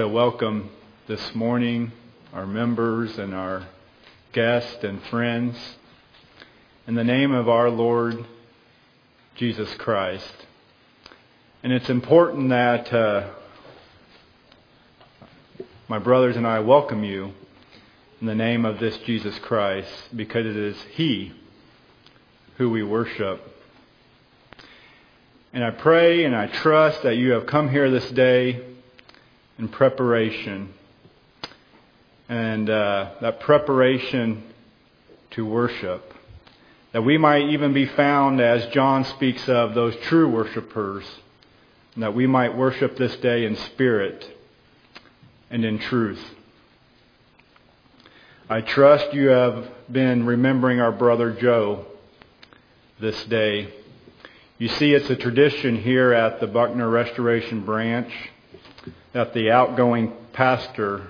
to welcome this morning our members and our guests and friends in the name of our Lord Jesus Christ. And it's important that uh, my brothers and I welcome you in the name of this Jesus Christ because it is He who we worship. And I pray and I trust that you have come here this day in preparation. And uh, that preparation to worship. That we might even be found, as John speaks of, those true worshipers. And that we might worship this day in spirit and in truth. I trust you have been remembering our brother Joe this day. You see, it's a tradition here at the Buckner Restoration Branch that the outgoing pastor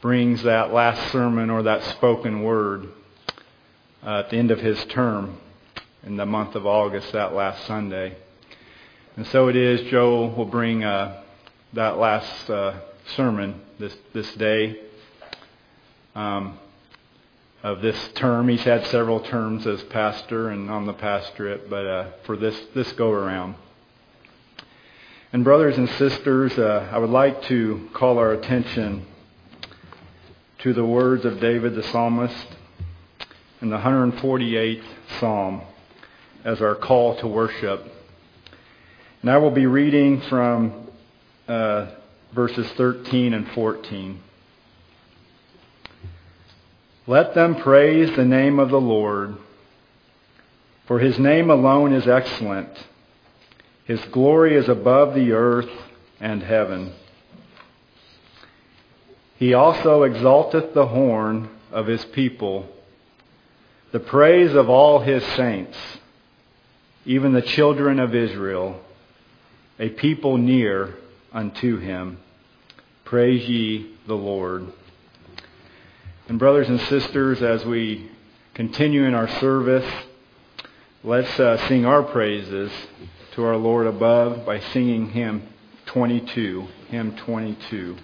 brings that last sermon or that spoken word uh, at the end of his term in the month of August, that last Sunday. And so it is, Joe will bring uh, that last uh, sermon this, this day um, of this term. He's had several terms as pastor and on the pastorate, but uh, for this, this go around. And brothers and sisters, uh, I would like to call our attention to the words of David the psalmist in the 148th psalm as our call to worship. And I will be reading from uh, verses 13 and 14. Let them praise the name of the Lord, for his name alone is excellent. His glory is above the earth and heaven. He also exalteth the horn of his people, the praise of all his saints, even the children of Israel, a people near unto him. Praise ye the Lord. And, brothers and sisters, as we continue in our service, let's uh, sing our praises to our Lord above by singing hymn 22, hymn 22.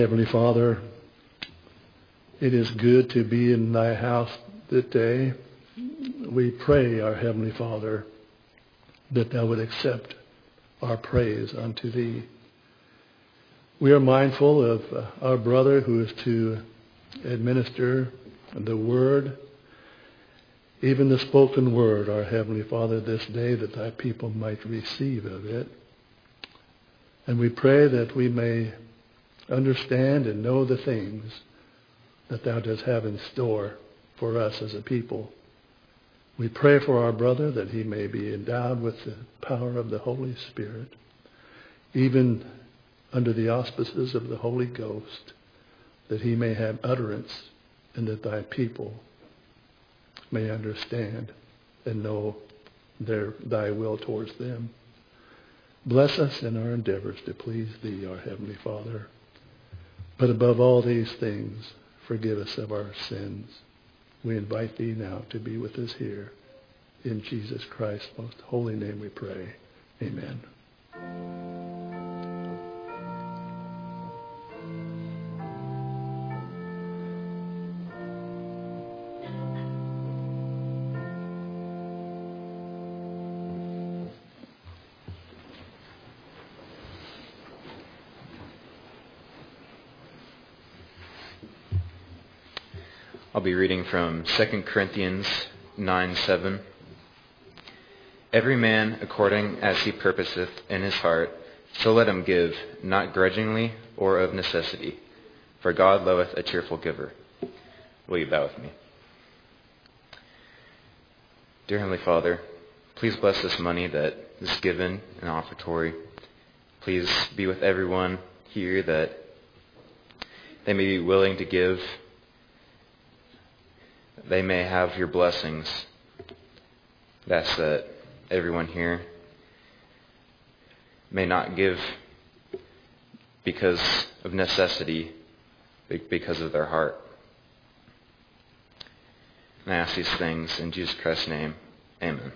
Heavenly Father, it is good to be in thy house this day. We pray, our Heavenly Father, that thou would accept our praise unto thee. We are mindful of our brother who is to administer the word, even the spoken word, our Heavenly Father, this day that thy people might receive of it. And we pray that we may understand and know the things that thou dost have in store for us as a people. We pray for our brother that he may be endowed with the power of the Holy Spirit, even under the auspices of the Holy Ghost, that he may have utterance and that thy people may understand and know their, thy will towards them. Bless us in our endeavors to please thee, our Heavenly Father. But above all these things, forgive us of our sins we invite thee now to be with us here. In Jesus Christ's most holy name we pray. Amen. I'll be reading from 2 Corinthians 9 7. Every man according as he purposeth in his heart, so let him give, not grudgingly or of necessity, for God loveth a cheerful giver. Will you bow with me? Dear Heavenly Father, please bless this money that is given in offertory. Please be with everyone here that they may be willing to give they may have your blessings. That's that everyone here may not give because of necessity, because of their heart. And I ask these things in Jesus Christ's name. Amen.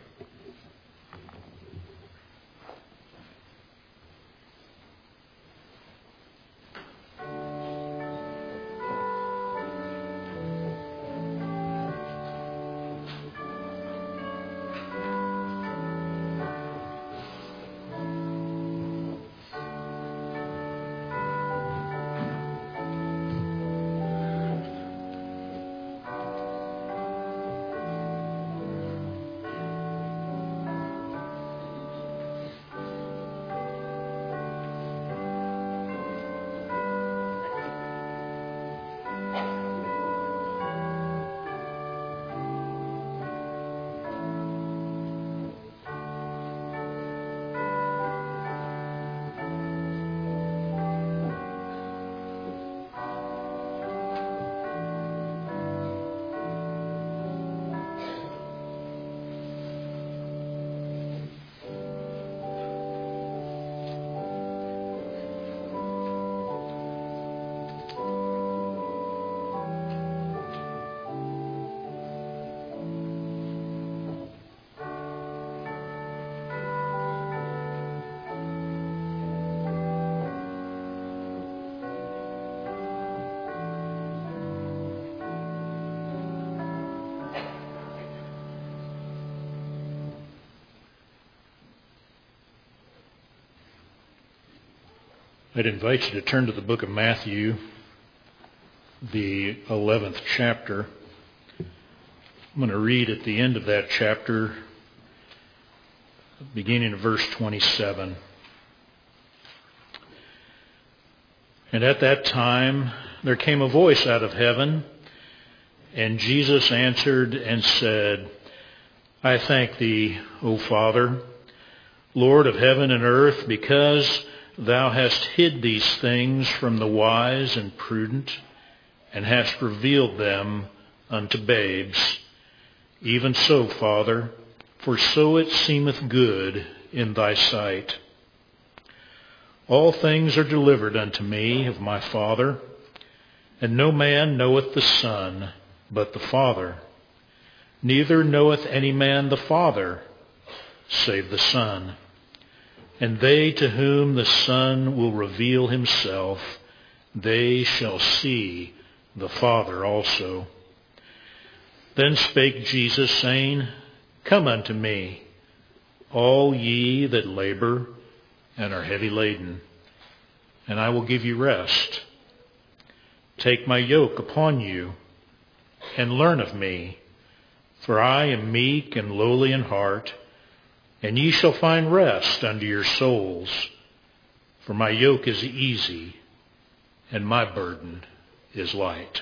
I'd invite you to turn to the book of Matthew, the 11th chapter. I'm going to read at the end of that chapter, beginning of verse 27. And at that time there came a voice out of heaven, and Jesus answered and said, I thank thee, O Father, Lord of heaven and earth, because Thou hast hid these things from the wise and prudent, and hast revealed them unto babes. Even so, Father, for so it seemeth good in thy sight. All things are delivered unto me of my Father, and no man knoweth the Son but the Father. Neither knoweth any man the Father save the Son and they to whom the Son will reveal himself, they shall see the Father also. Then spake Jesus, saying, Come unto me, all ye that labor and are heavy laden, and I will give you rest. Take my yoke upon you, and learn of me, for I am meek and lowly in heart and ye shall find rest unto your souls. For my yoke is easy, and my burden is light.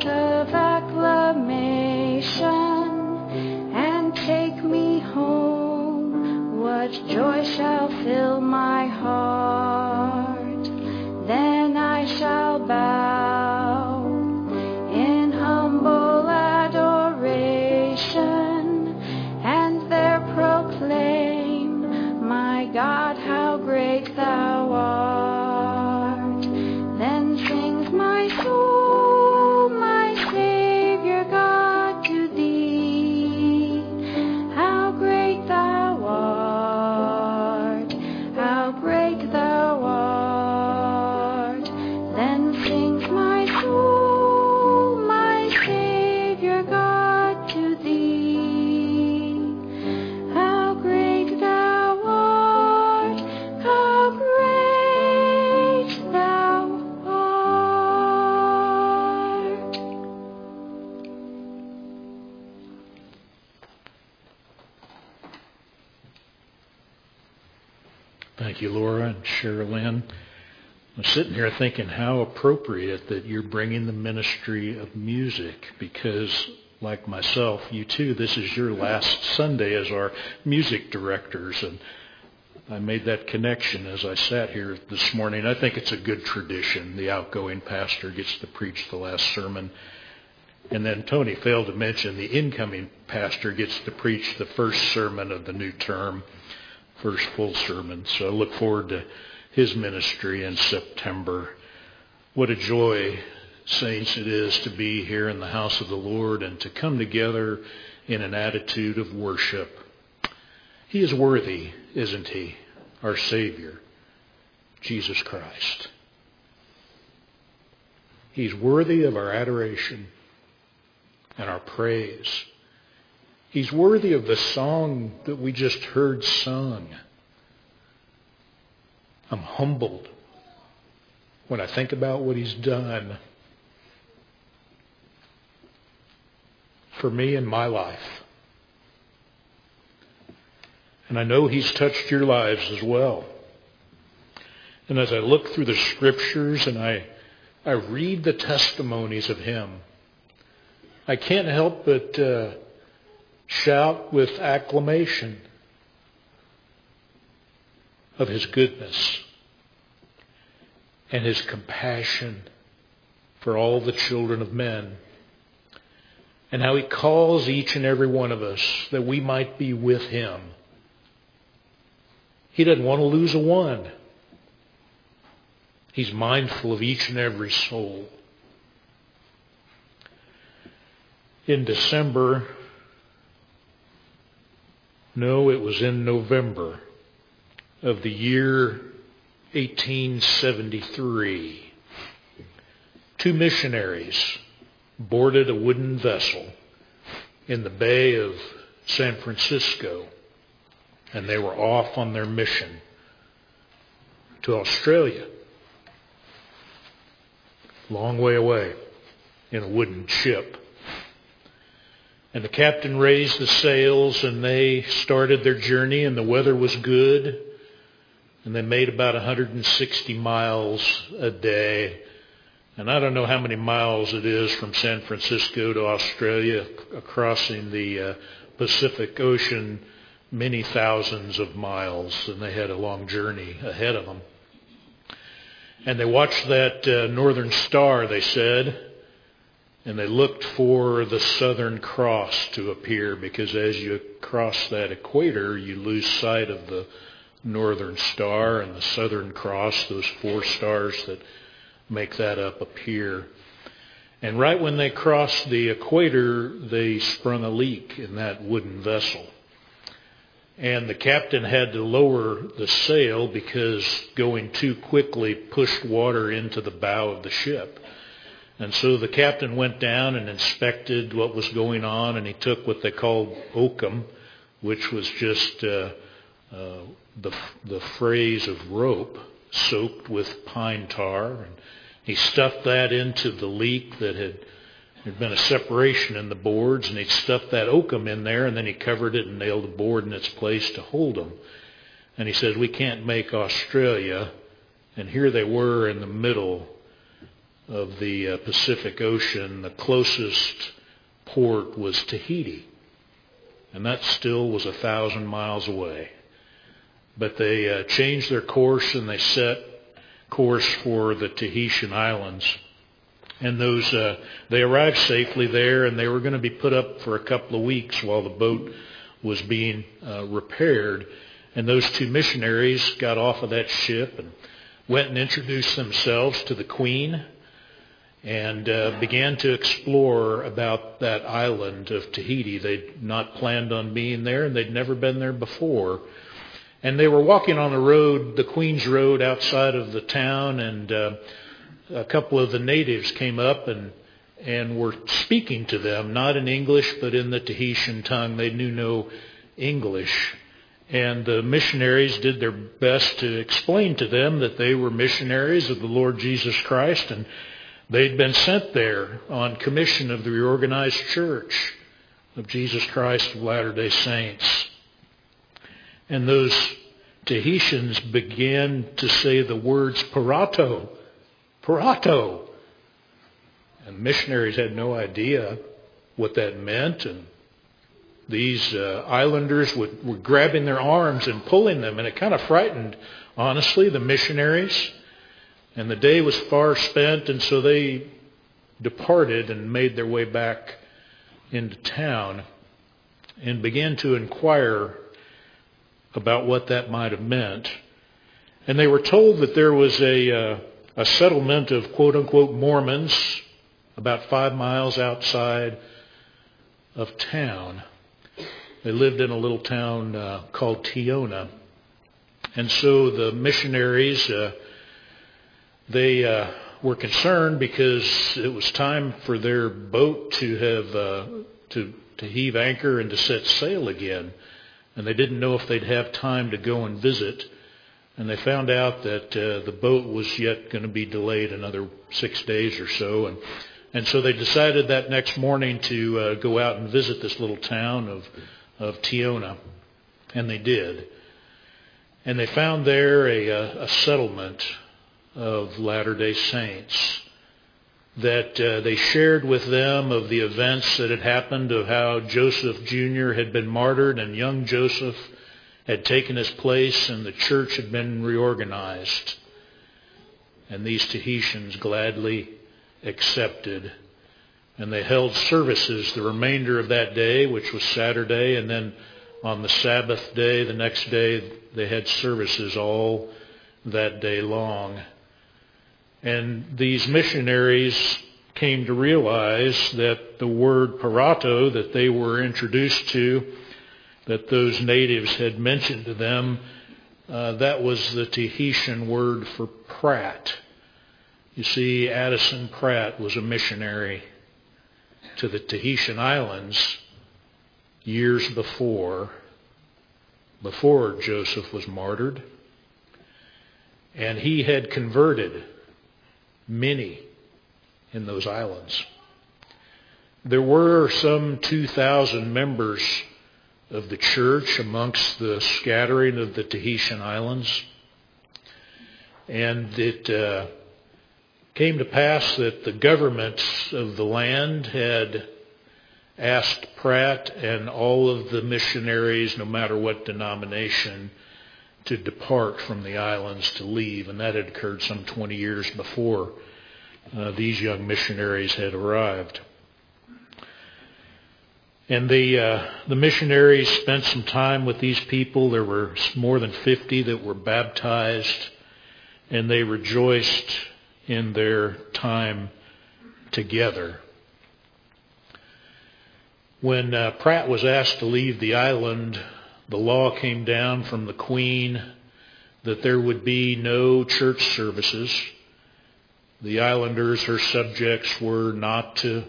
dark. Sitting here thinking how appropriate that you're bringing the ministry of music because, like myself, you too, this is your last Sunday as our music directors. And I made that connection as I sat here this morning. I think it's a good tradition. The outgoing pastor gets to preach the last sermon. And then Tony failed to mention the incoming pastor gets to preach the first sermon of the new term, first full sermon. So I look forward to his ministry in September. What a joy, saints, it is to be here in the house of the Lord and to come together in an attitude of worship. He is worthy, isn't he? Our Savior, Jesus Christ. He's worthy of our adoration and our praise. He's worthy of the song that we just heard sung. I'm humbled when I think about what he's done for me in my life. And I know he's touched your lives as well. And as I look through the scriptures and I, I read the testimonies of him, I can't help but uh, shout with acclamation of his goodness and his compassion for all the children of men and how he calls each and every one of us that we might be with him. He doesn't want to lose a one. He's mindful of each and every soul. In December, no, it was in November of the year 1873, two missionaries boarded a wooden vessel in the Bay of San Francisco, and they were off on their mission to Australia. Long way away in a wooden ship. And the captain raised the sails and they started their journey and the weather was good and they made about 160 miles a day. And I don't know how many miles it is from San Francisco to Australia, crossing the uh, Pacific Ocean, many thousands of miles, and they had a long journey ahead of them. And they watched that uh, northern star, they said, and they looked for the Southern Cross to appear because as you cross that equator, you lose sight of the Northern Star and the Southern Cross, those four stars that make that up appear. And right when they crossed the equator, they sprung a leak in that wooden vessel. And the captain had to lower the sail because going too quickly pushed water into the bow of the ship. And so the captain went down and inspected what was going on, and he took what they called oakum, which was just uh, uh, the, the phrase of rope soaked with pine tar. And he stuffed that into the leak that had there'd been a separation in the boards, and he stuffed that oakum in there, and then he covered it and nailed a board in its place to hold them. And he says, we can't make Australia. And here they were in the middle of the uh, Pacific Ocean. The closest port was Tahiti. And that still was a thousand miles away but they uh, changed their course and they set course for the Tahitian Islands. And those uh, they arrived safely there, and they were going to be put up for a couple of weeks while the boat was being uh, repaired. And those two missionaries got off of that ship and went and introduced themselves to the Queen and uh, began to explore about that island of Tahiti. They'd not planned on being there, and they'd never been there before. And they were walking on the road, the Queen's Road outside of the town, and uh, a couple of the natives came up and and were speaking to them, not in English, but in the Tahitian tongue. They knew no English. And the missionaries did their best to explain to them that they were missionaries of the Lord Jesus Christ and they'd been sent there on commission of the reorganized church of Jesus Christ of Latter-day Saints. And those Tahitians began to say the words parato, parato. And missionaries had no idea what that meant. And these uh, islanders would, were grabbing their arms and pulling them. And it kind of frightened, honestly, the missionaries. And the day was far spent, and so they departed and made their way back into town and began to inquire about what that might have meant. And they were told that there was a, uh, a settlement of quote unquote Mormons about five miles outside of town. They lived in a little town uh, called Tiona. And so the missionaries, uh, they uh, were concerned because it was time for their boat to have uh, to to heave anchor and to set sail again, and they didn't know if they'd have time to go and visit. And they found out that uh, the boat was yet going to be delayed another six days or so, and and so they decided that next morning to uh, go out and visit this little town of of Tiona, and they did. And they found there a, a, a settlement of Latter day Saints that uh, they shared with them of the events that had happened, of how Joseph Jr. had been martyred and young Joseph had taken his place and the church had been reorganized. And these Tahitians gladly accepted. And they held services the remainder of that day, which was Saturday, and then on the Sabbath day, the next day, they had services all that day long. And these missionaries came to realize that the word parato that they were introduced to, that those natives had mentioned to them, uh, that was the Tahitian word for Pratt. You see, Addison Pratt was a missionary to the Tahitian Islands years before, before Joseph was martyred. And he had converted many in those islands. There were some 2,000 members of the church amongst the scattering of the Tahitian islands. And it uh, came to pass that the governments of the land had asked Pratt and all of the missionaries, no matter what denomination, to depart from the islands to leave, and that had occurred some 20 years before uh, these young missionaries had arrived. And the uh, the missionaries spent some time with these people. There were more than 50 that were baptized, and they rejoiced in their time together. When uh, Pratt was asked to leave the island, the law came down from the Queen that there would be no church services. The islanders, her subjects, were not to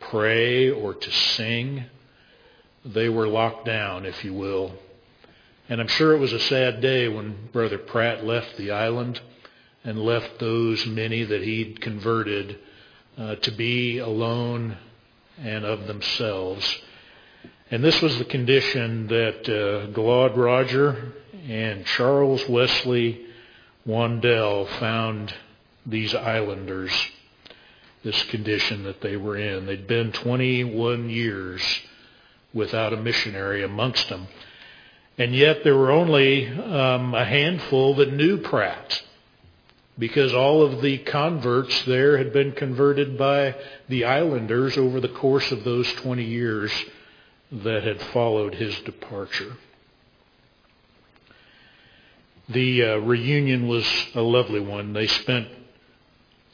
pray or to sing. They were locked down, if you will. And I'm sure it was a sad day when Brother Pratt left the island and left those many that he'd converted uh, to be alone and of themselves. And this was the condition that uh, Glaud Rodger and Charles Wesley Wandell found these islanders, this condition that they were in. They'd been 21 years without a missionary amongst them. And yet there were only um, a handful that knew Pratt because all of the converts there had been converted by the islanders over the course of those 20 years that had followed his departure. The uh, reunion was a lovely one. They spent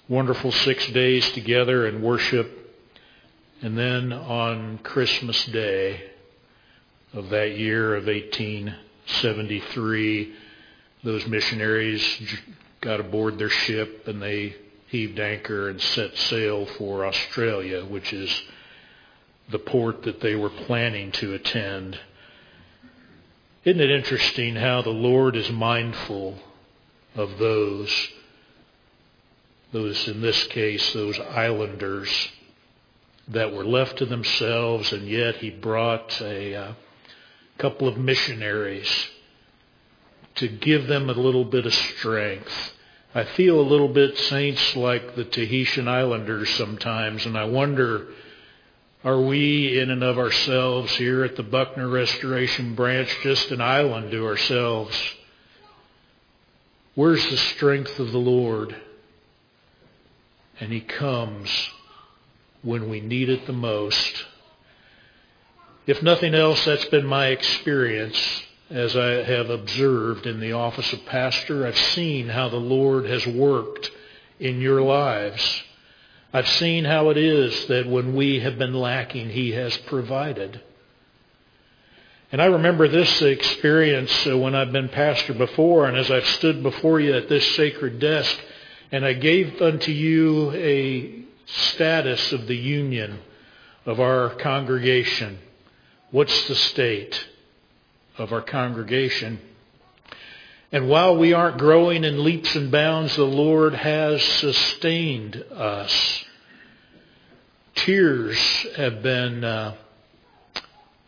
wonderful six days together in worship. And then on Christmas Day of that year of 1873, those missionaries got aboard their ship and they heaved anchor and set sail for Australia, which is the port that they were planning to attend. Isn't it interesting how the Lord is mindful of those, those in this case, those islanders that were left to themselves, and yet He brought a uh, couple of missionaries to give them a little bit of strength. I feel a little bit saints like the Tahitian Islanders sometimes, and I wonder, are we in and of ourselves here at the Buckner Restoration Branch just an island to ourselves? Where's the strength of the Lord? And He comes when we need it the most. If nothing else, that's been my experience as I have observed in the office of pastor. I've seen how the Lord has worked in your lives. I've seen how it is that when we have been lacking, He has provided. And I remember this experience uh, when I've been pastor before, and as I've stood before you at this sacred desk, and I gave unto you a status of the union of our congregation. What's the state of our congregation? And while we aren't growing in leaps and bounds, the Lord has sustained us. Tears have been uh,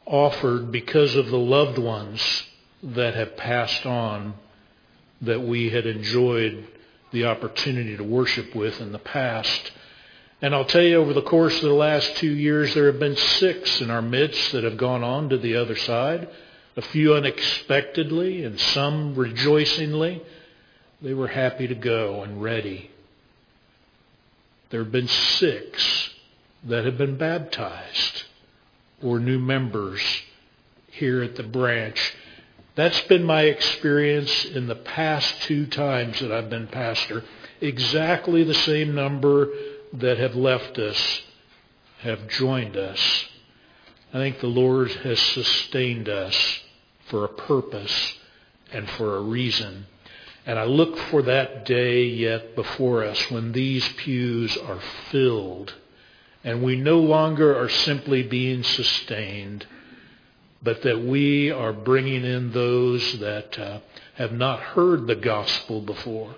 offered because of the loved ones that have passed on that we had enjoyed the opportunity to worship with in the past. And I'll tell you, over the course of the last two years, there have been six in our midst that have gone on to the other side. A few unexpectedly and some rejoicingly. They were happy to go and ready. There have been six that have been baptized or new members here at the branch. That's been my experience in the past two times that I've been pastor. Exactly the same number that have left us have joined us. I think the Lord has sustained us for a purpose and for a reason. And I look for that day yet before us when these pews are filled and we no longer are simply being sustained, but that we are bringing in those that uh, have not heard the gospel before.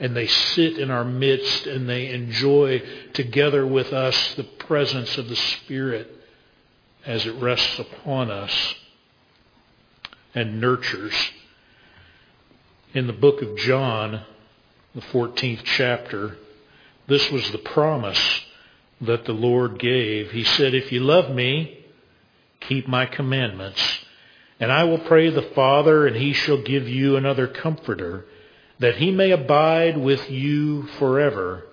And they sit in our midst and they enjoy together with us the presence of the Spirit as it rests upon us and nurtures. In the book of John, the 14th chapter, this was the promise that the Lord gave. He said, If you love me, keep my commandments. And I will pray the Father, and he shall give you another comforter, that he may abide with you forever,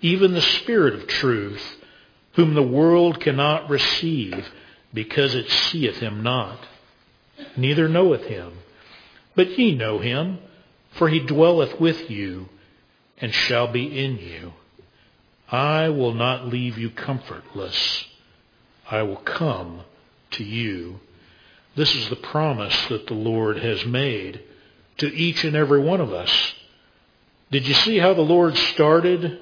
even the Spirit of truth, whom the world cannot receive, because it seeth him not, neither knoweth him. But ye know him, for he dwelleth with you, and shall be in you. I will not leave you comfortless. I will come to you. This is the promise that the Lord has made to each and every one of us. Did you see how the Lord started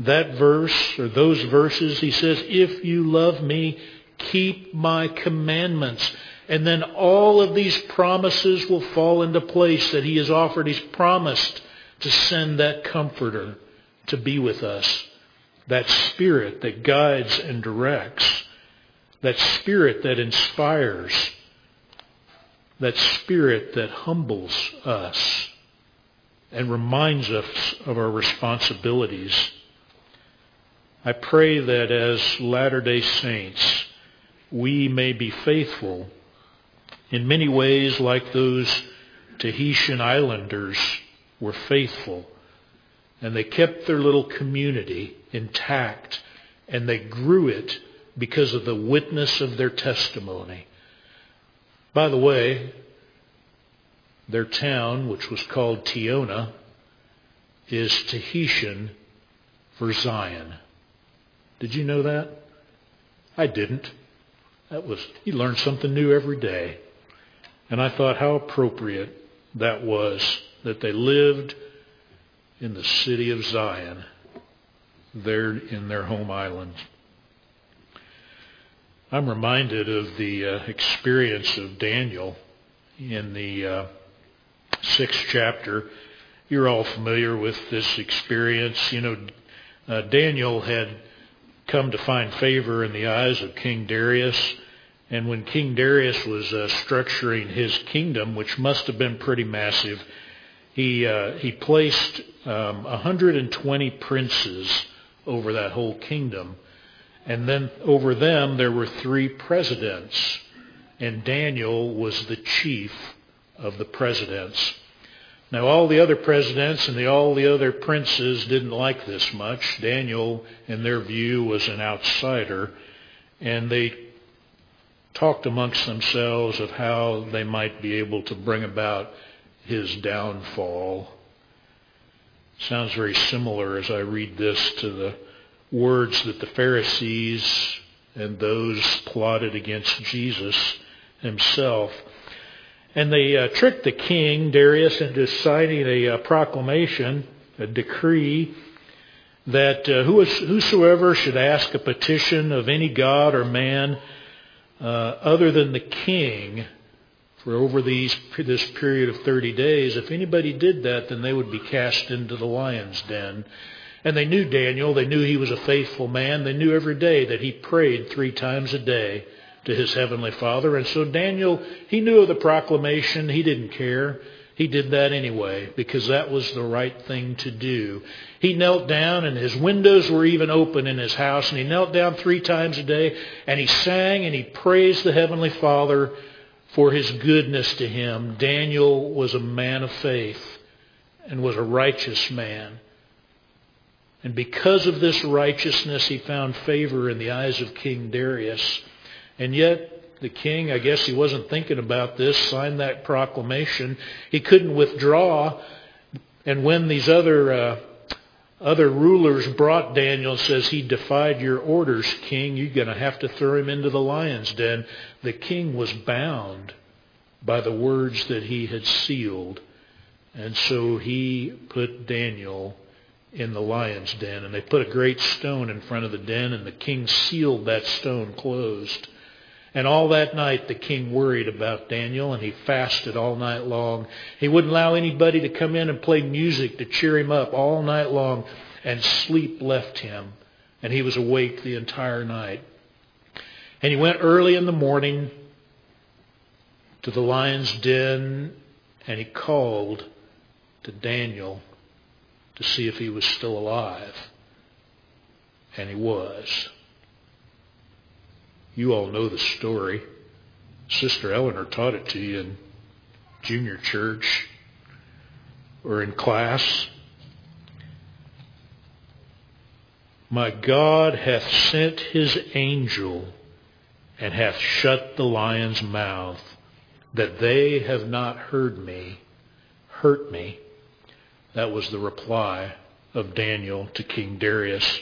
that verse or those verses? He says, If you love me, keep my commandments. And then all of these promises will fall into place that He has offered. He's promised to send that comforter to be with us. That spirit that guides and directs. That spirit that inspires. That spirit that humbles us and reminds us of our responsibilities. I pray that as Latter-day Saints, we may be faithful in many ways like those Tahitian islanders were faithful and they kept their little community intact and they grew it because of the witness of their testimony. By the way, their town, which was called Tiona, is Tahitian for Zion. Did you know that? I didn't. That was, you learn something new every day. And I thought how appropriate that was that they lived in the city of Zion, there in their home island. I'm reminded of the uh, experience of Daniel in the uh, sixth chapter. You're all familiar with this experience. You know, uh, Daniel had come to find favor in the eyes of King Darius, And when King Darius was uh, structuring his kingdom, which must have been pretty massive, he uh, he placed um, 120 princes over that whole kingdom, and then over them there were three presidents, and Daniel was the chief of the presidents. Now all the other presidents and the, all the other princes didn't like this much. Daniel, in their view, was an outsider, and they talked amongst themselves of how they might be able to bring about his downfall. Sounds very similar as I read this to the words that the Pharisees and those plotted against Jesus himself. And they uh, tricked the king, Darius, into signing a uh, proclamation, a decree, that uh, whosoever should ask a petition of any god or man uh, other than the king for over these, this period of 30 days, if anybody did that, then they would be cast into the lion's den. And they knew Daniel. They knew he was a faithful man. They knew every day that he prayed three times a day to his heavenly Father. And so Daniel, he knew of the proclamation. He didn't care. He did that anyway because that was the right thing to do. He knelt down and his windows were even open in his house and he knelt down three times a day and he sang and he praised the Heavenly Father for his goodness to him. Daniel was a man of faith and was a righteous man. And because of this righteousness, he found favor in the eyes of King Darius. And yet, the king, I guess he wasn't thinking about this, signed that proclamation. He couldn't withdraw. And when these other uh, other rulers brought Daniel says he defied your orders, king, you're going to have to throw him into the lion's den. The king was bound by the words that he had sealed. And so he put Daniel in the lion's den. And they put a great stone in front of the den, and the king sealed that stone closed. And all that night the king worried about Daniel and he fasted all night long. He wouldn't allow anybody to come in and play music to cheer him up all night long. And sleep left him. And he was awake the entire night. And he went early in the morning to the lion's den and he called to Daniel to see if he was still alive. And he was. You all know the story. Sister Eleanor taught it to you in junior church or in class. My God hath sent his angel and hath shut the lion's mouth, that they have not heard me, hurt me. That was the reply of Daniel to King Darius.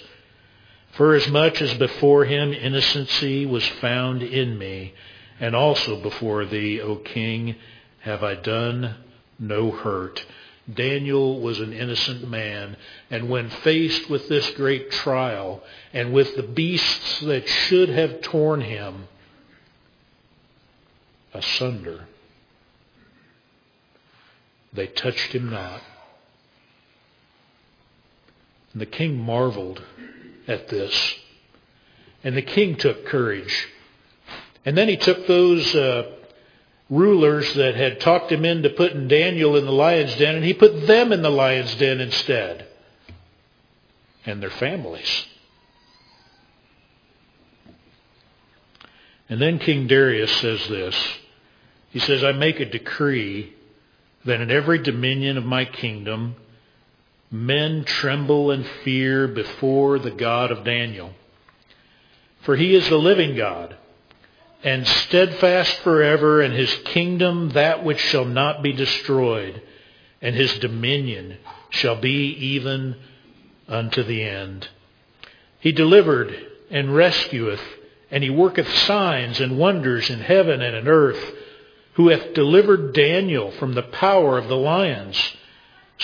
For as much as before him innocency was found in me, and also before thee, O king, have I done no hurt. Daniel was an innocent man, and when faced with this great trial, and with the beasts that should have torn him asunder, they touched him not. And the king marveled at this. And the king took courage. And then he took those uh, rulers that had talked him into putting Daniel in the lion's den, and he put them in the lion's den instead. And their families. And then King Darius says this. He says, I make a decree that in every dominion of my kingdom men tremble and fear before the God of Daniel. For he is the living God, and steadfast forever, and his kingdom that which shall not be destroyed, and his dominion shall be even unto the end. He delivered and rescueth, and he worketh signs and wonders in heaven and in earth, who hath delivered Daniel from the power of the lions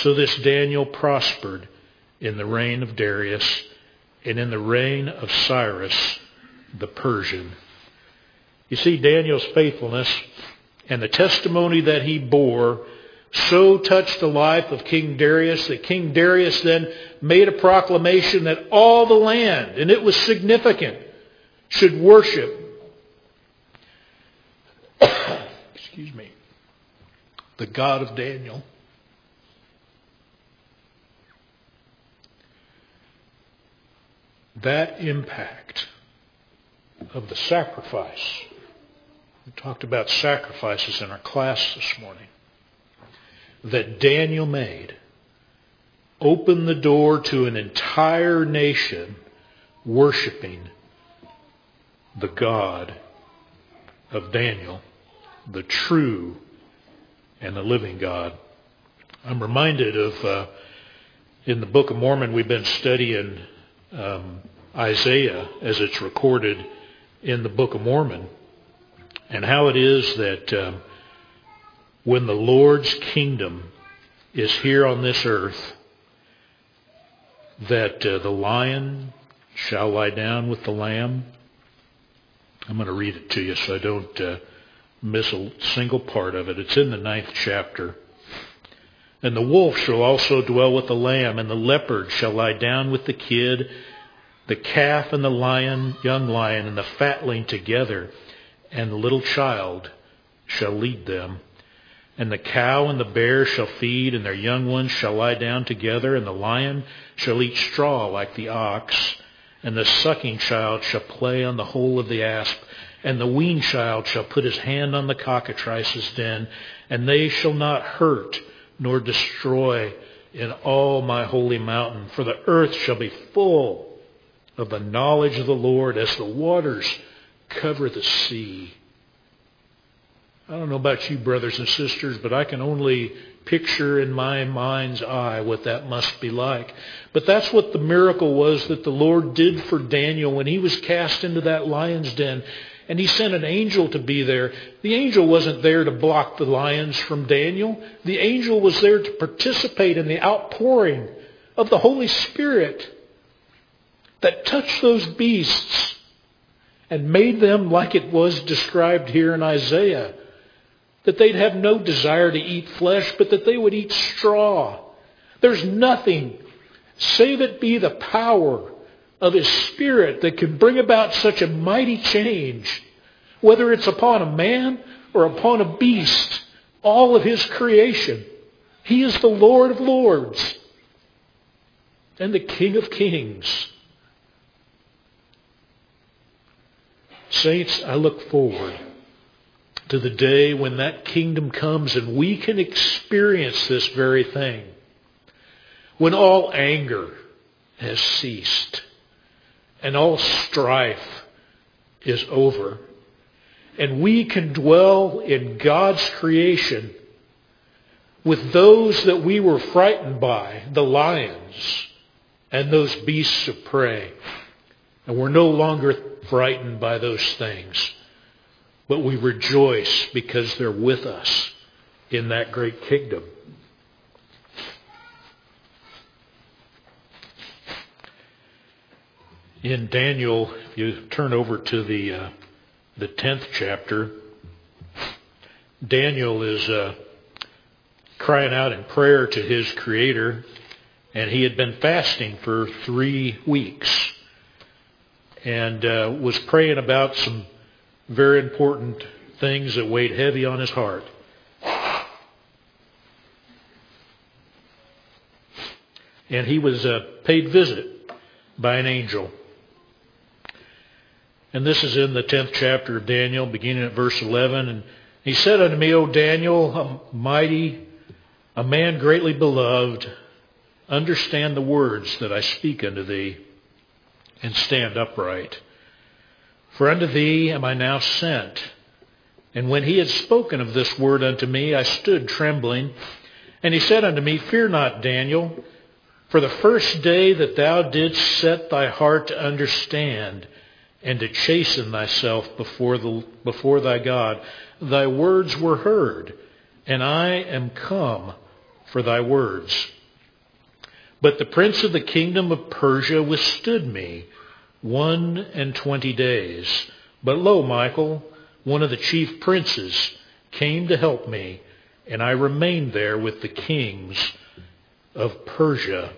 so this Daniel prospered in the reign of Darius and in the reign of Cyrus the Persian. You see, Daniel's faithfulness and the testimony that he bore so touched the life of King Darius that King Darius then made a proclamation that all the land, and it was significant, should worship excuse me, the God of Daniel. That impact of the sacrifice. We talked about sacrifices in our class this morning. That Daniel made opened the door to an entire nation worshiping the God of Daniel, the true and the living God. I'm reminded of uh, in the Book of Mormon we've been studying um, Isaiah as it's recorded in the Book of Mormon, and how it is that um, when the Lord's kingdom is here on this earth, that uh, the lion shall lie down with the lamb. I'm going to read it to you so I don't uh, miss a single part of it. It's in the ninth chapter. And the wolf shall also dwell with the lamb, and the leopard shall lie down with the kid, the calf and the lion, young lion, and the fatling together, and the little child shall lead them. And the cow and the bear shall feed, and their young ones shall lie down together, and the lion shall eat straw like the ox, and the sucking child shall play on the hole of the asp, and the weaned child shall put his hand on the cockatrice's den, and they shall not hurt nor destroy in all my holy mountain, for the earth shall be full of the knowledge of the Lord as the waters cover the sea. I don't know about you, brothers and sisters, but I can only picture in my mind's eye what that must be like. But that's what the miracle was that the Lord did for Daniel when he was cast into that lion's den. And he sent an angel to be there. The angel wasn't there to block the lions from Daniel. The angel was there to participate in the outpouring of the Holy Spirit that touched those beasts and made them like it was described here in Isaiah that they'd have no desire to eat flesh, but that they would eat straw. There's nothing, save it be the power of His Spirit that can bring about such a mighty change, whether it's upon a man or upon a beast, all of His creation. He is the Lord of lords and the King of kings. Saints, I look forward to the day when that kingdom comes and we can experience this very thing. When all anger has ceased and all strife is over and we can dwell in God's creation with those that we were frightened by, the lions and those beasts of prey. And we're no longer frightened by those things but we rejoice because they're with us in that great kingdom. In Daniel, if you turn over to the uh, the tenth chapter, Daniel is uh, crying out in prayer to his Creator, and he had been fasting for three weeks, and uh, was praying about some very important things that weighed heavy on his heart. And he was a paid visit by an angel. And this is in the 10th chapter of Daniel, beginning at verse 11. And he said unto me, O Daniel, a mighty, a man greatly beloved, understand the words that I speak unto thee, and stand upright. For unto thee am I now sent. And when he had spoken of this word unto me, I stood trembling. And he said unto me, Fear not, Daniel, for the first day that thou didst set thy heart to understand and to chasten thyself before, the, before thy God, thy words were heard, and I am come for thy words. But the prince of the kingdom of Persia withstood me one and twenty days. But lo, Michael, one of the chief princes, came to help me, and I remained there with the kings of Persia.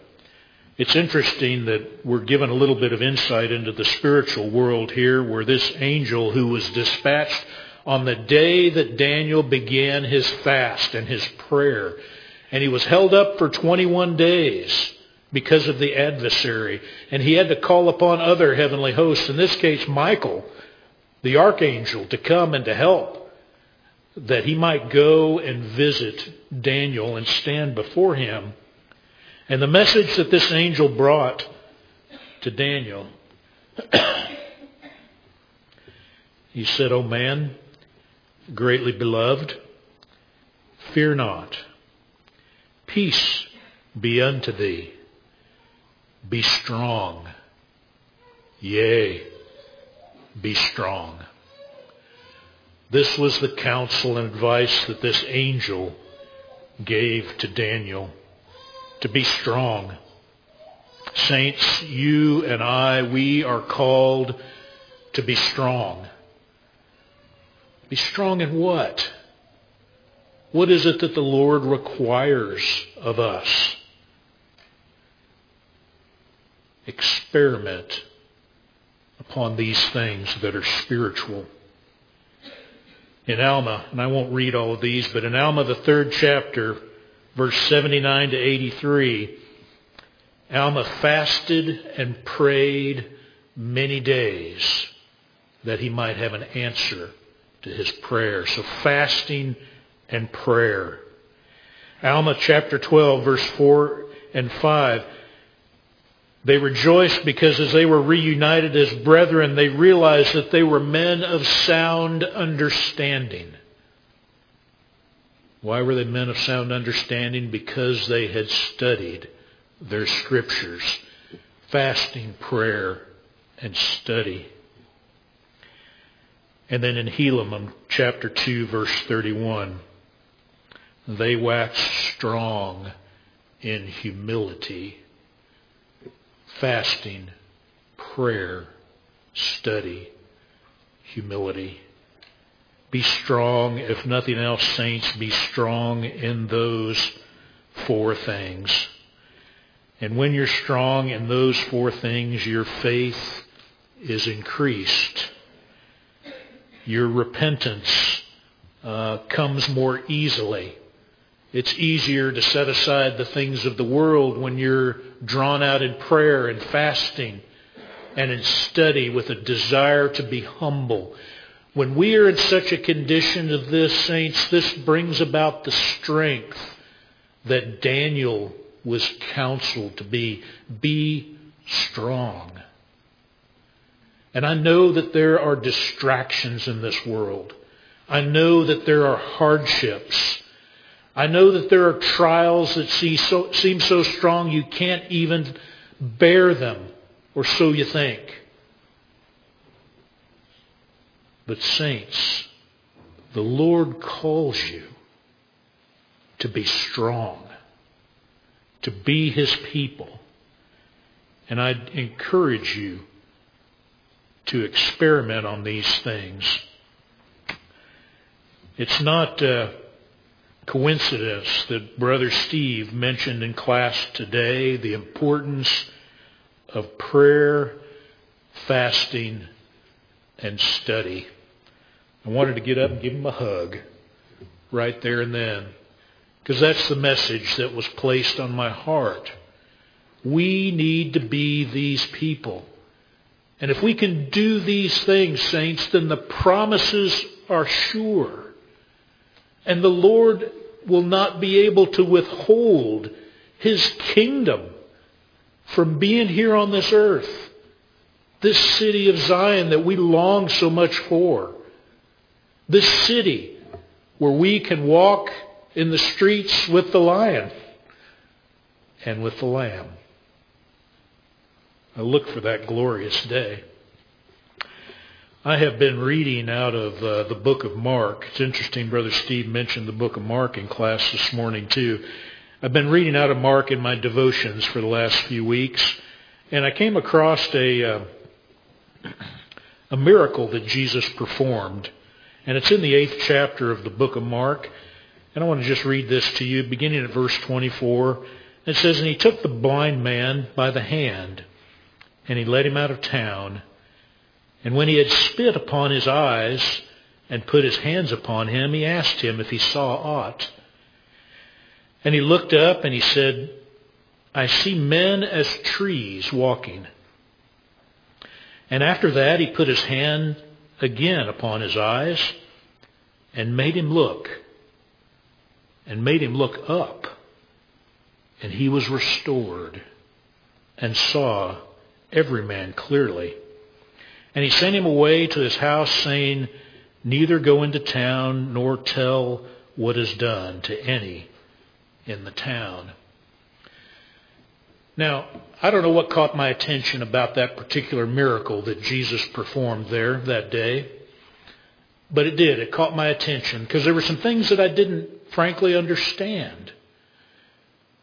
It's interesting that we're given a little bit of insight into the spiritual world here, where this angel who was dispatched on the day that Daniel began his fast and his prayer. And he was held up for 21 days because of the adversary. And he had to call upon other heavenly hosts, in this case Michael, the archangel, to come and to help that he might go and visit Daniel and stand before him. And the message that this angel brought to Daniel, he said, O man, greatly beloved, fear not. Peace be unto thee. Be strong. Yea, be strong. This was the counsel and advice that this angel gave to Daniel to be strong. Saints, you and I, we are called to be strong. Be strong in what? What is it that the Lord requires of us? Experiment upon these things that are spiritual. In Alma, and I won't read all of these, but in Alma, the third chapter, verse 79 to 83, Alma fasted and prayed many days that he might have an answer to his prayer. So fasting and prayer. Alma chapter 12 verse 4 and 5. They rejoiced because as they were reunited as brethren, they realized that they were men of sound understanding. Why were they men of sound understanding? Because they had studied their scriptures, fasting, prayer, and study. And then in Helaman chapter 2 verse 31, they waxed strong in humility, fasting, prayer, study, humility. Be strong, if nothing else, saints, be strong in those four things. And when you're strong in those four things, your faith is increased. Your repentance uh, comes more easily. It's easier to set aside the things of the world when you're drawn out in prayer and fasting and in study with a desire to be humble when we are in such a condition of this, saints, this brings about the strength that Daniel was counseled to be. Be strong. And I know that there are distractions in this world. I know that there are hardships. I know that there are trials that seem so strong you can't even bear them, or so you think. But saints, the Lord calls you to be strong, to be His people. And I encourage you to experiment on these things. It's not a coincidence that Brother Steve mentioned in class today the importance of prayer, fasting, and study. I wanted to get up and give him a hug right there and then. Because that's the message that was placed on my heart. We need to be these people. And if we can do these things, saints, then the promises are sure. And the Lord will not be able to withhold His kingdom from being here on this earth. This city of Zion that we long so much for. This city where we can walk in the streets with the lion and with the lamb. I look for that glorious day. I have been reading out of uh, the book of Mark. It's interesting, Brother Steve mentioned the book of Mark in class this morning too. I've been reading out of Mark in my devotions for the last few weeks, and I came across a uh, a miracle that Jesus performed and it's in the eighth chapter of the book of Mark. And I want to just read this to you, beginning at verse 24. It says, And he took the blind man by the hand, and he led him out of town. And when he had spit upon his eyes, and put his hands upon him, he asked him if he saw aught. And he looked up and he said, I see men as trees walking. And after that he put his hand again upon his eyes and made him look and made him look up. And he was restored and saw every man clearly. And he sent him away to his house saying, neither go into town nor tell what is done to any in the town. Now, I don't know what caught my attention about that particular miracle that Jesus performed there that day, but it did. It caught my attention because there were some things that I didn't frankly understand.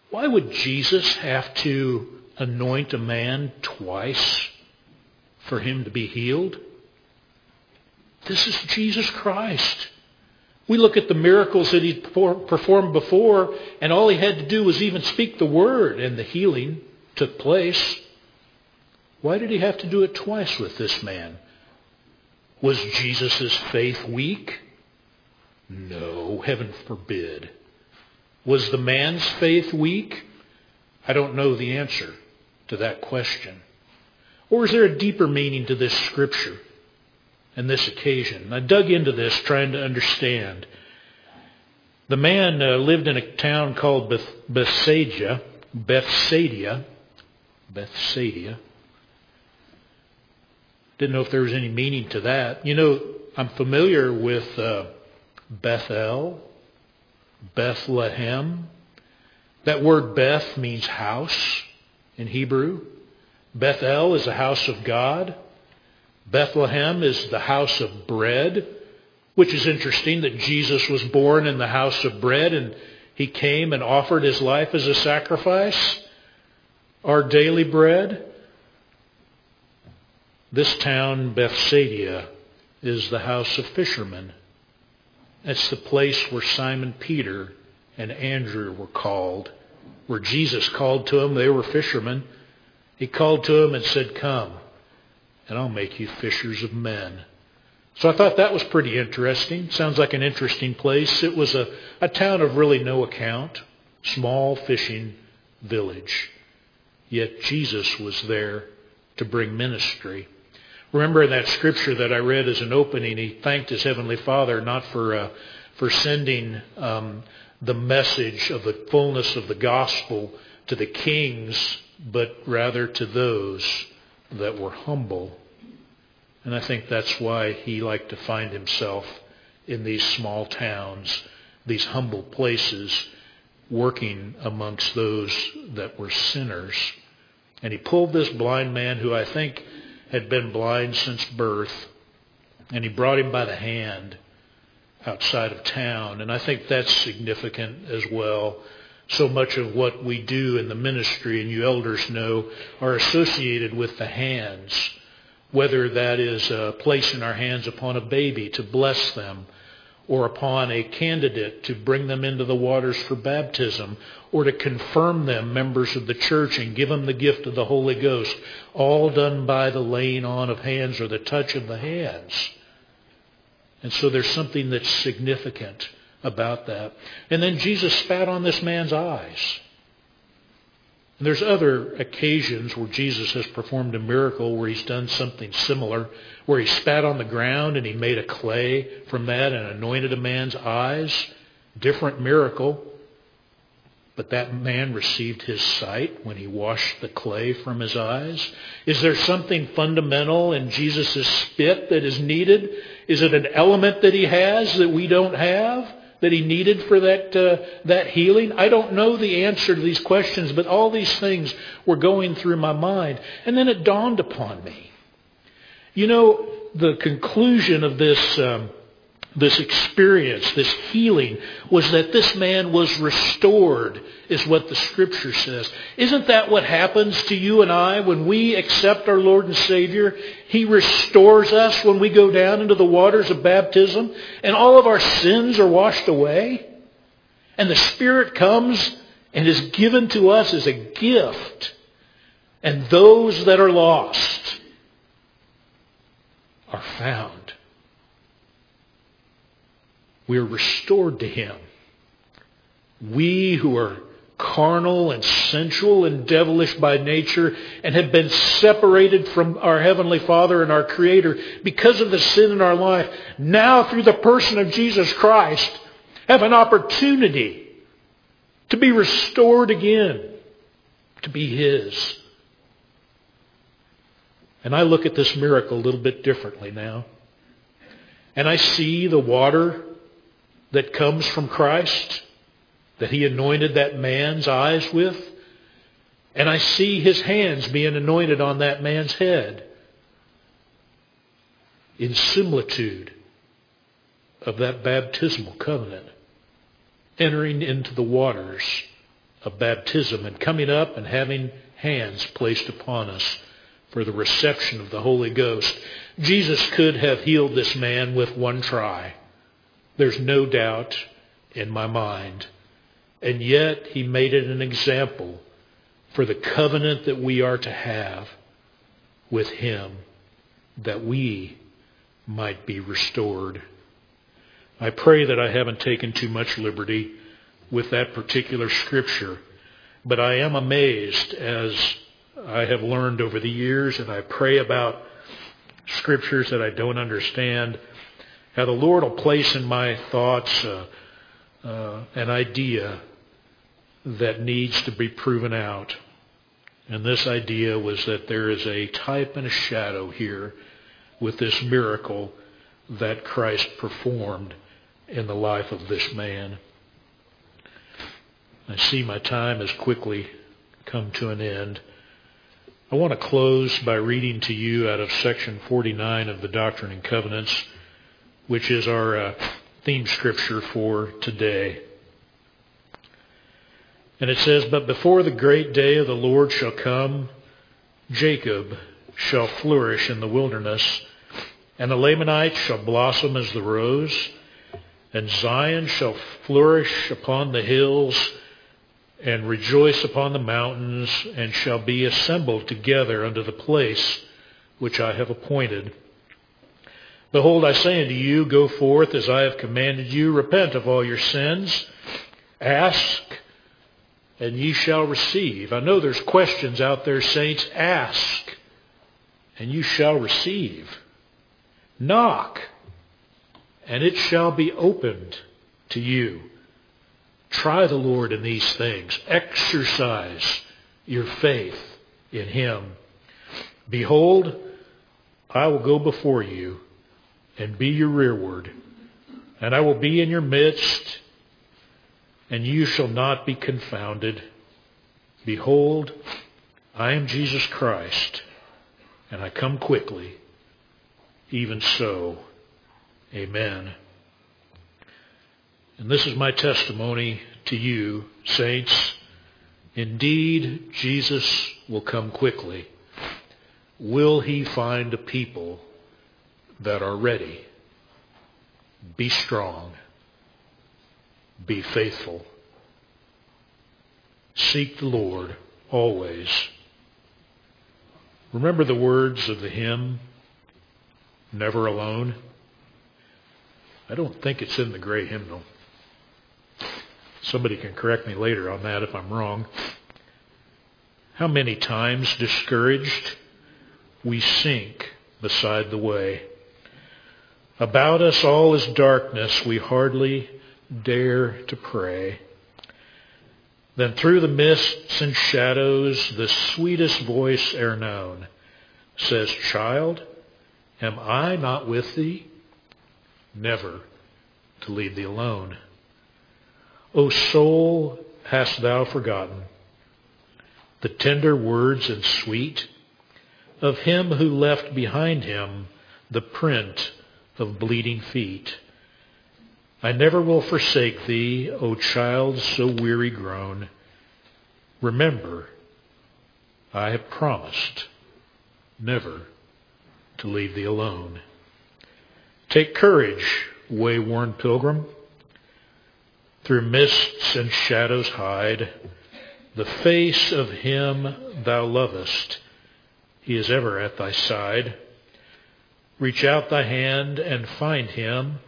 Why would Jesus have to anoint a man twice for him to be healed? This is Jesus Christ. We look at the miracles that he performed before, and all he had to do was even speak the word, and the healing took place. Why did he have to do it twice with this man? Was Jesus' faith weak? No, heaven forbid. Was the man's faith weak? I don't know the answer to that question. Or is there a deeper meaning to this scripture? And this occasion. I dug into this trying to understand. The man uh, lived in a town called Beth- Bethsaida, Bethsaida, Bethsaida. Didn't know if there was any meaning to that. You know, I'm familiar with uh, Bethel, Bethlehem. That word Beth means house in Hebrew. Bethel is a house of God. Bethlehem is the house of bread, which is interesting that Jesus was born in the house of bread and he came and offered his life as a sacrifice, our daily bread. This town, Bethsaida, is the house of fishermen. It's the place where Simon Peter and Andrew were called, where Jesus called to them. They were fishermen. He called to them and said, Come and I'll make you fishers of men. So I thought that was pretty interesting. Sounds like an interesting place. It was a, a town of really no account, small fishing village. Yet Jesus was there to bring ministry. Remember that scripture that I read as an opening, he thanked his heavenly Father not for uh, for sending um, the message of the fullness of the gospel to the kings, but rather to those that were humble. And I think that's why he liked to find himself in these small towns, these humble places, working amongst those that were sinners. And he pulled this blind man who I think had been blind since birth, and he brought him by the hand outside of town. And I think that's significant as well so much of what we do in the ministry, and you elders know, are associated with the hands. Whether that is uh, placing our hands upon a baby to bless them, or upon a candidate to bring them into the waters for baptism, or to confirm them members of the church and give them the gift of the Holy Ghost, all done by the laying on of hands or the touch of the hands. And so there's something that's significant about that. And then Jesus spat on this man's eyes. And there's other occasions where Jesus has performed a miracle where he's done something similar, where he spat on the ground and he made a clay from that and anointed a man's eyes. Different miracle. But that man received his sight when he washed the clay from his eyes. Is there something fundamental in Jesus' spit that is needed? Is it an element that he has that we don't have? That he needed for that, uh, that healing? I don't know the answer to these questions, but all these things were going through my mind. And then it dawned upon me. You know, the conclusion of this um, this experience, this healing, was that this man was restored, is what the scripture says. Isn't that what happens to you and I when we accept our Lord and Savior? He restores us when we go down into the waters of baptism and all of our sins are washed away. And the Spirit comes and is given to us as a gift. And those that are lost are found we are restored to him. We who are carnal and sensual and devilish by nature and have been separated from our Heavenly Father and our Creator because of the sin in our life, now through the person of Jesus Christ, have an opportunity to be restored again, to be His. And I look at this miracle a little bit differently now. And I see the water that comes from Christ that he anointed that man's eyes with. And I see his hands being anointed on that man's head in similitude of that baptismal covenant, entering into the waters of baptism and coming up and having hands placed upon us for the reception of the Holy Ghost. Jesus could have healed this man with one try. There's no doubt in my mind. And yet he made it an example for the covenant that we are to have with him, that we might be restored. I pray that I haven't taken too much liberty with that particular scripture, but I am amazed as I have learned over the years and I pray about scriptures that I don't understand, how the Lord will place in my thoughts uh, uh, an idea that needs to be proven out. And this idea was that there is a type and a shadow here with this miracle that Christ performed in the life of this man. I see my time has quickly come to an end. I want to close by reading to you out of section 49 of the Doctrine and Covenants, which is our uh, theme scripture for today. And it says, But before the great day of the Lord shall come, Jacob shall flourish in the wilderness, and the Lamanites shall blossom as the rose, and Zion shall flourish upon the hills, and rejoice upon the mountains, and shall be assembled together unto the place which I have appointed. Behold, I say unto you, Go forth as I have commanded you, repent of all your sins, ask, and ye shall receive. I know there's questions out there, saints. Ask, and you shall receive. Knock, and it shall be opened to you. Try the Lord in these things. Exercise your faith in Him. Behold, I will go before you and be your rearward, and I will be in your midst, and you shall not be confounded. Behold, I am Jesus Christ, and I come quickly. Even so, amen. And this is my testimony to you, saints. Indeed, Jesus will come quickly. Will he find a people that are ready? Be strong. Be faithful. Seek the Lord always. Remember the words of the hymn, Never Alone? I don't think it's in the gray hymnal. Somebody can correct me later on that if I'm wrong. How many times, discouraged, we sink beside the way. About us all is darkness, we hardly dare to pray. Then through the mists and shadows, the sweetest voice e'er known says, Child, am I not with thee? Never to leave thee alone. O soul, hast thou forgotten the tender words and sweet of him who left behind him the print of bleeding feet? I never will forsake thee, O child so weary grown. Remember, I have promised never to leave thee alone. Take courage, wayworn pilgrim. Through mists and shadows hide the face of him thou lovest. He is ever at thy side. Reach out thy hand and find him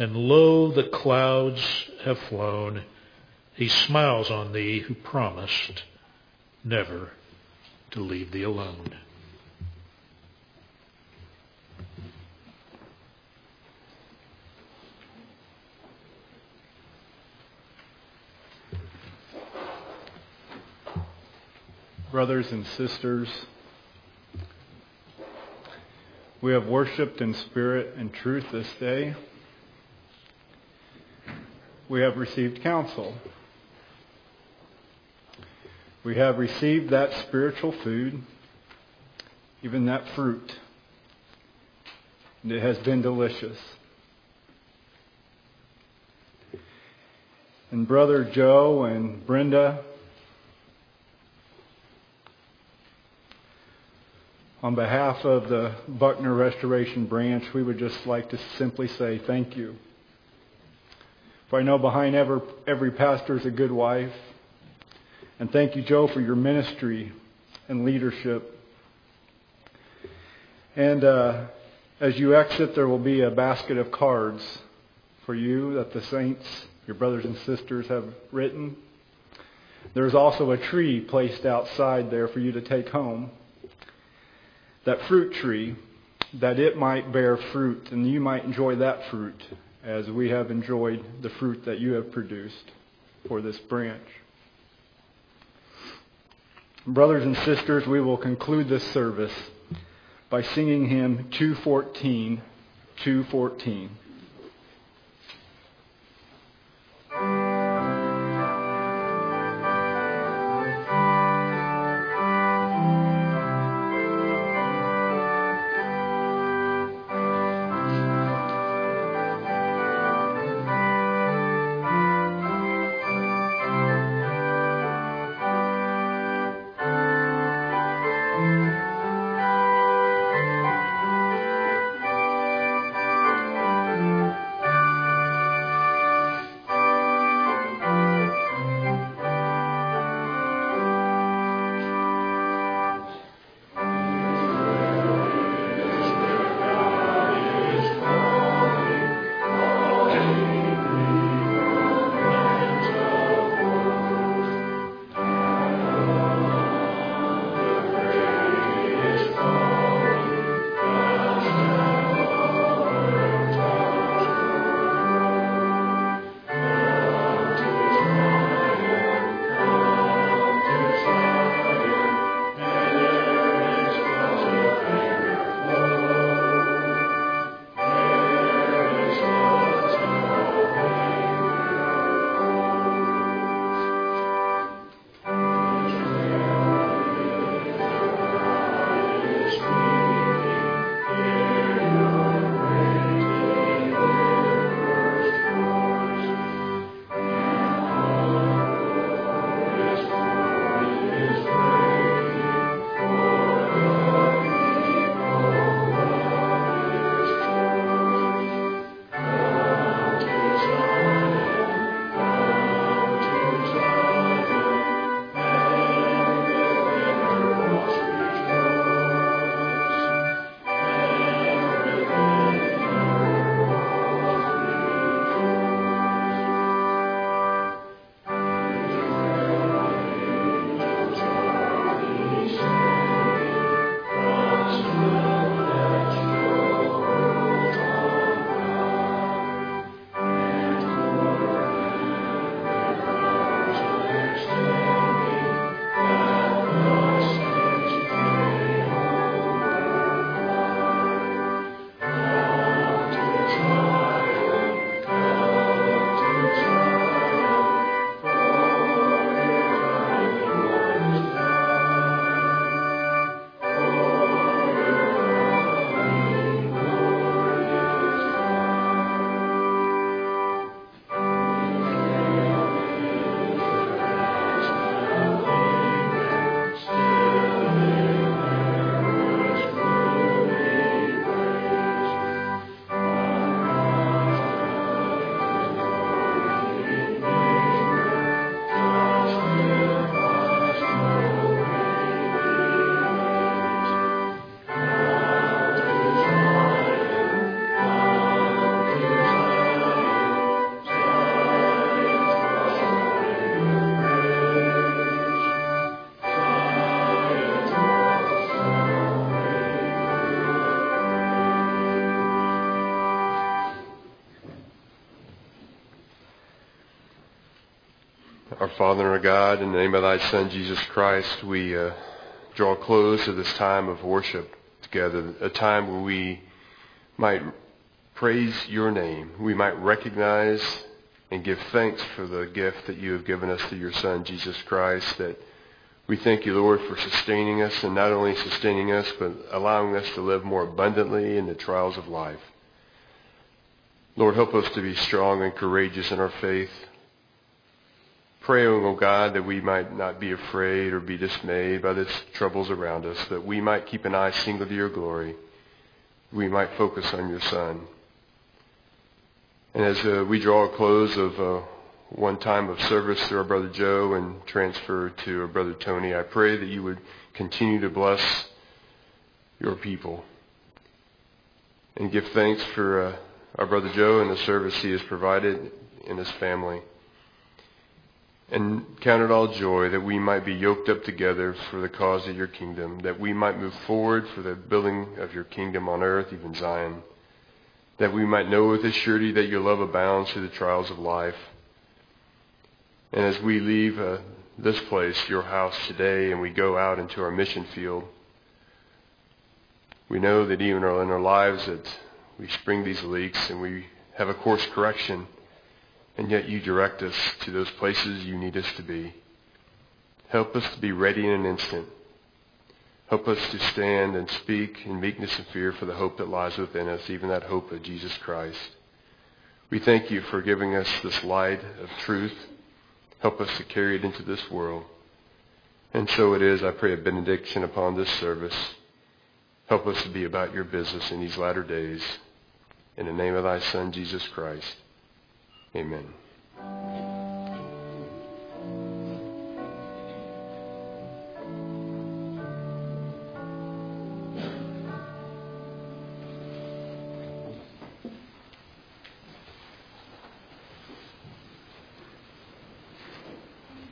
And lo, the clouds have flown. He smiles on thee who promised never to leave thee alone. Brothers and sisters, we have worshiped in spirit and truth this day. We have received counsel. We have received that spiritual food, even that fruit. And it has been delicious. And Brother Joe and Brenda, on behalf of the Buckner Restoration Branch, we would just like to simply say thank you. For I know behind every, every pastor is a good wife. And thank you, Joe, for your ministry and leadership. And uh, as you exit, there will be a basket of cards for you that the saints, your brothers and sisters, have written. There's also a tree placed outside there for you to take home. That fruit tree, that it might bear fruit and you might enjoy that fruit as we have enjoyed the fruit that you have produced for this branch. Brothers and sisters, we will conclude this service by singing hymn 214, 214. Father and our God, in the name of thy Son, Jesus Christ, we uh, draw close to this time of worship together, a time where we might praise your name. We might recognize and give thanks for the gift that you have given us through your Son, Jesus Christ, that we thank you, Lord, for sustaining us, and not only sustaining us, but allowing us to live more abundantly in the trials of life. Lord, help us to be strong and courageous in our faith. Praying, O God, that we might not be afraid or be dismayed by the troubles around us, that we might keep an eye single to your glory. We might focus on your Son. And as uh, we draw a close of uh, one time of service to our brother Joe and transfer to our brother Tony, I pray that you would continue to bless your people and give thanks for uh, our brother Joe and the service he has provided in his family. And count it all joy that we might be yoked up together for the cause of your kingdom, that we might move forward for the building of your kingdom on earth, even Zion, that we might know with a surety that your love abounds through the trials of life. And as we leave uh, this place, your house today, and we go out into our mission field, we know that even in our lives that we spring these leaks and we have a course correction and yet you direct us to those places you need us to be. Help us to be ready in an instant. Help us to stand and speak in meekness and fear for the hope that lies within us, even that hope of Jesus Christ. We thank you for giving us this light of truth. Help us to carry it into this world. And so it is, I pray a benediction upon this service. Help us to be about your business in these latter days. In the name of thy Son, Jesus Christ. Amen.